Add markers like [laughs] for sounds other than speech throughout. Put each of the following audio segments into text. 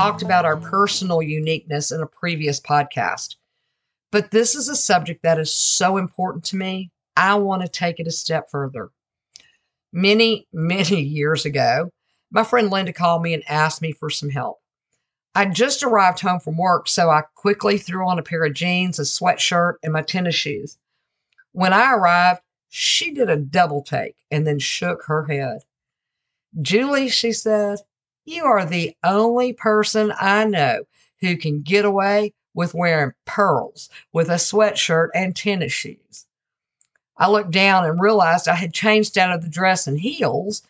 Talked about our personal uniqueness in a previous podcast, but this is a subject that is so important to me. I want to take it a step further. Many, many years ago, my friend Linda called me and asked me for some help. I just arrived home from work, so I quickly threw on a pair of jeans, a sweatshirt, and my tennis shoes. When I arrived, she did a double take and then shook her head. Julie, she said, you are the only person I know who can get away with wearing pearls with a sweatshirt and tennis shoes. I looked down and realized I had changed out of the dress and heels,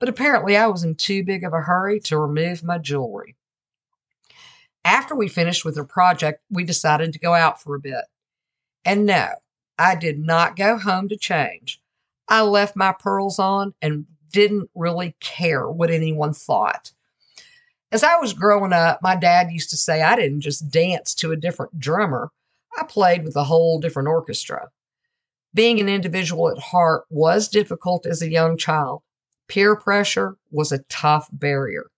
but apparently I was in too big of a hurry to remove my jewelry. After we finished with the project, we decided to go out for a bit. And no, I did not go home to change. I left my pearls on and didn't really care what anyone thought. As I was growing up, my dad used to say I didn't just dance to a different drummer, I played with a whole different orchestra. Being an individual at heart was difficult as a young child. Peer pressure was a tough barrier.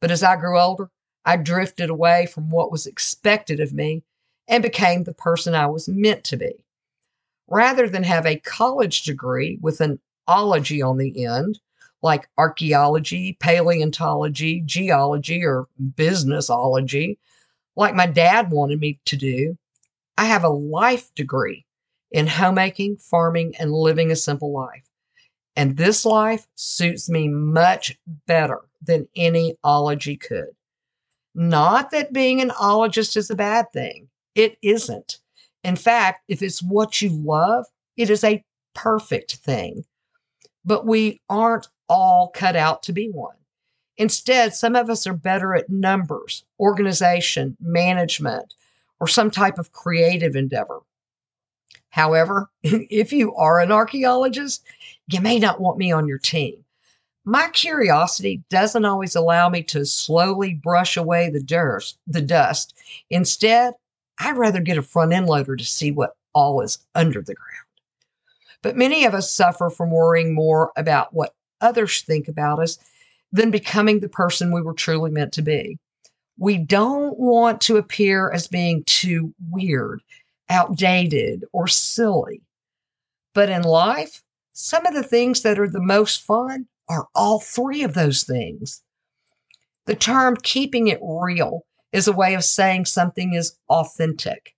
But as I grew older, I drifted away from what was expected of me and became the person I was meant to be. Rather than have a college degree with an ology on the end, like archaeology, paleontology, geology, or businessology, like my dad wanted me to do, I have a life degree in homemaking, farming, and living a simple life. And this life suits me much better than any ology could. Not that being an ologist is a bad thing, it isn't. In fact, if it's what you love, it is a perfect thing. But we aren't all cut out to be one. Instead, some of us are better at numbers, organization, management, or some type of creative endeavor. However, [laughs] if you are an archaeologist, you may not want me on your team. My curiosity doesn't always allow me to slowly brush away the dust, the dust. Instead, I'd rather get a front end loader to see what all is under the ground. But many of us suffer from worrying more about what others think about us than becoming the person we were truly meant to be. We don't want to appear as being too weird, outdated, or silly. But in life, some of the things that are the most fun are all three of those things. The term keeping it real is a way of saying something is authentic.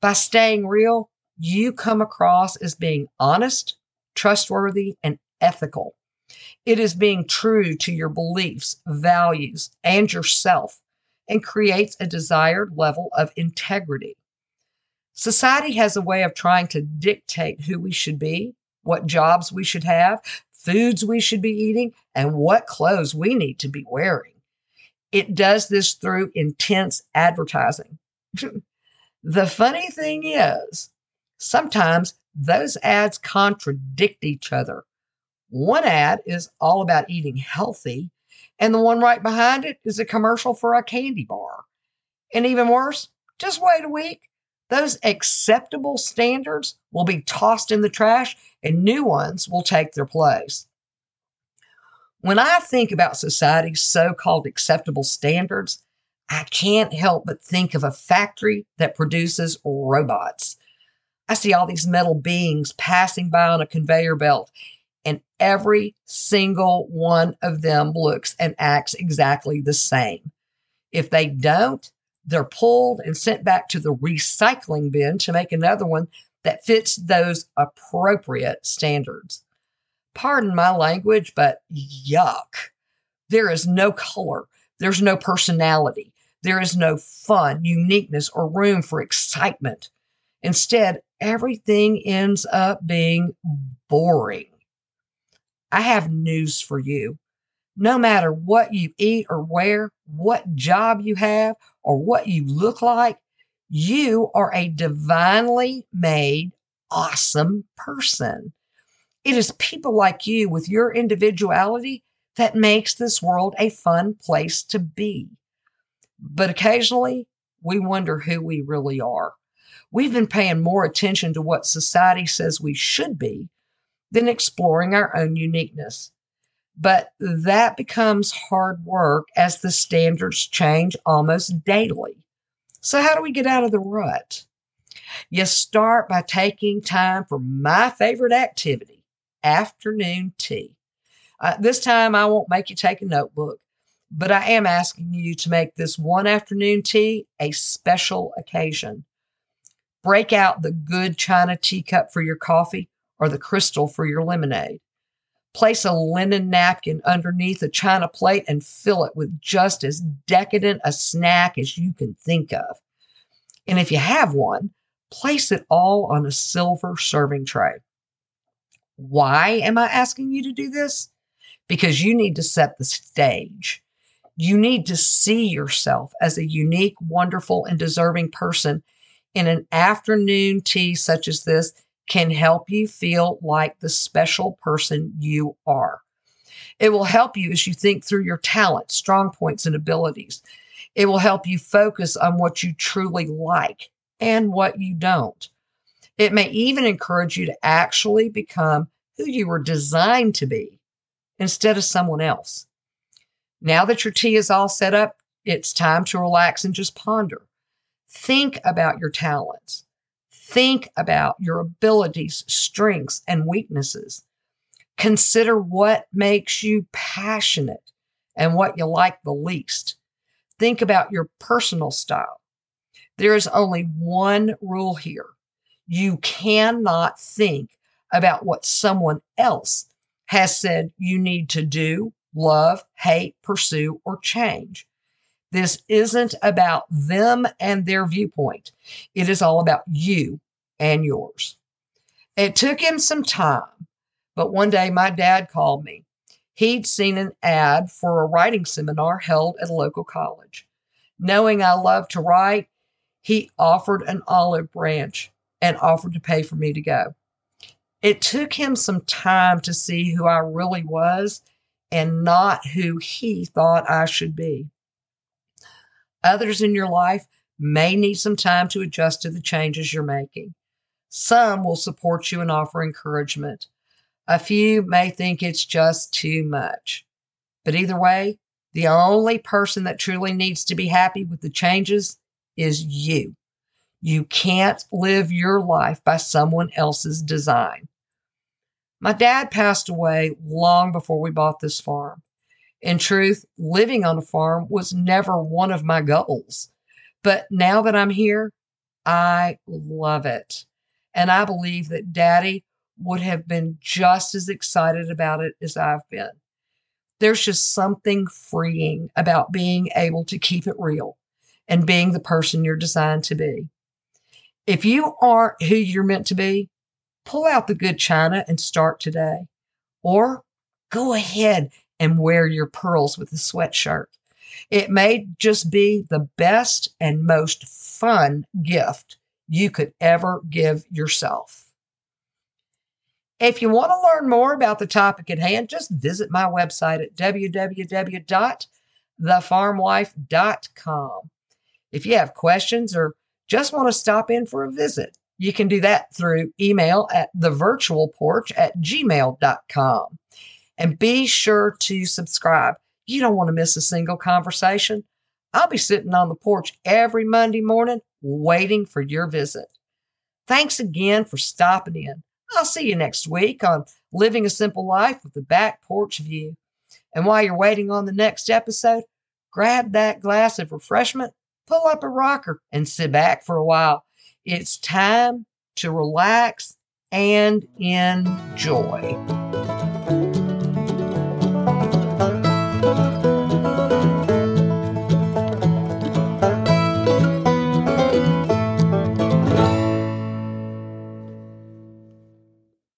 By staying real, you come across as being honest, trustworthy, and ethical. It is being true to your beliefs, values, and yourself, and creates a desired level of integrity. Society has a way of trying to dictate who we should be, what jobs we should have, foods we should be eating, and what clothes we need to be wearing. It does this through intense advertising. [laughs] the funny thing is, sometimes those ads contradict each other. One ad is all about eating healthy, and the one right behind it is a commercial for a candy bar. And even worse, just wait a week. Those acceptable standards will be tossed in the trash and new ones will take their place. When I think about society's so called acceptable standards, I can't help but think of a factory that produces robots. I see all these metal beings passing by on a conveyor belt, and every single one of them looks and acts exactly the same. If they don't, they're pulled and sent back to the recycling bin to make another one that fits those appropriate standards. Pardon my language, but yuck. There is no color, there's no personality, there is no fun, uniqueness, or room for excitement. Instead, everything ends up being boring. I have news for you. no matter what you eat or wear, what job you have, or what you look like, you are a divinely made, awesome person. It is people like you with your individuality that makes this world a fun place to be. But occasionally, we wonder who we really are. We've been paying more attention to what society says we should be than exploring our own uniqueness. But that becomes hard work as the standards change almost daily. So, how do we get out of the rut? You start by taking time for my favorite activity, afternoon tea. Uh, this time, I won't make you take a notebook, but I am asking you to make this one afternoon tea a special occasion. Break out the good china teacup for your coffee or the crystal for your lemonade. Place a linen napkin underneath a china plate and fill it with just as decadent a snack as you can think of. And if you have one, place it all on a silver serving tray. Why am I asking you to do this? Because you need to set the stage. You need to see yourself as a unique, wonderful, and deserving person in an afternoon tea such as this can help you feel like the special person you are. It will help you as you think through your talents, strong points, and abilities. It will help you focus on what you truly like and what you don't. It may even encourage you to actually become who you were designed to be instead of someone else. Now that your tea is all set up, it's time to relax and just ponder. Think about your talents. Think about your abilities, strengths, and weaknesses. Consider what makes you passionate and what you like the least. Think about your personal style. There is only one rule here you cannot think about what someone else has said you need to do, love, hate, pursue, or change. This isn't about them and their viewpoint. It is all about you and yours. It took him some time, but one day my dad called me. He'd seen an ad for a writing seminar held at a local college. Knowing I loved to write, he offered an olive branch and offered to pay for me to go. It took him some time to see who I really was and not who he thought I should be. Others in your life may need some time to adjust to the changes you're making. Some will support you and offer encouragement. A few may think it's just too much. But either way, the only person that truly needs to be happy with the changes is you. You can't live your life by someone else's design. My dad passed away long before we bought this farm. In truth, living on a farm was never one of my goals. But now that I'm here, I love it. And I believe that daddy would have been just as excited about it as I've been. There's just something freeing about being able to keep it real and being the person you're designed to be. If you aren't who you're meant to be, pull out the good china and start today. Or go ahead and wear your pearls with a sweatshirt. It may just be the best and most fun gift you could ever give yourself. If you want to learn more about the topic at hand, just visit my website at www.thefarmwife.com. If you have questions or just want to stop in for a visit, you can do that through email at thevirtualporch at gmail.com. And be sure to subscribe. You don't want to miss a single conversation. I'll be sitting on the porch every Monday morning waiting for your visit. Thanks again for stopping in. I'll see you next week on Living a Simple Life with the Back Porch View. And while you're waiting on the next episode, grab that glass of refreshment, pull up a rocker, and sit back for a while. It's time to relax and enjoy.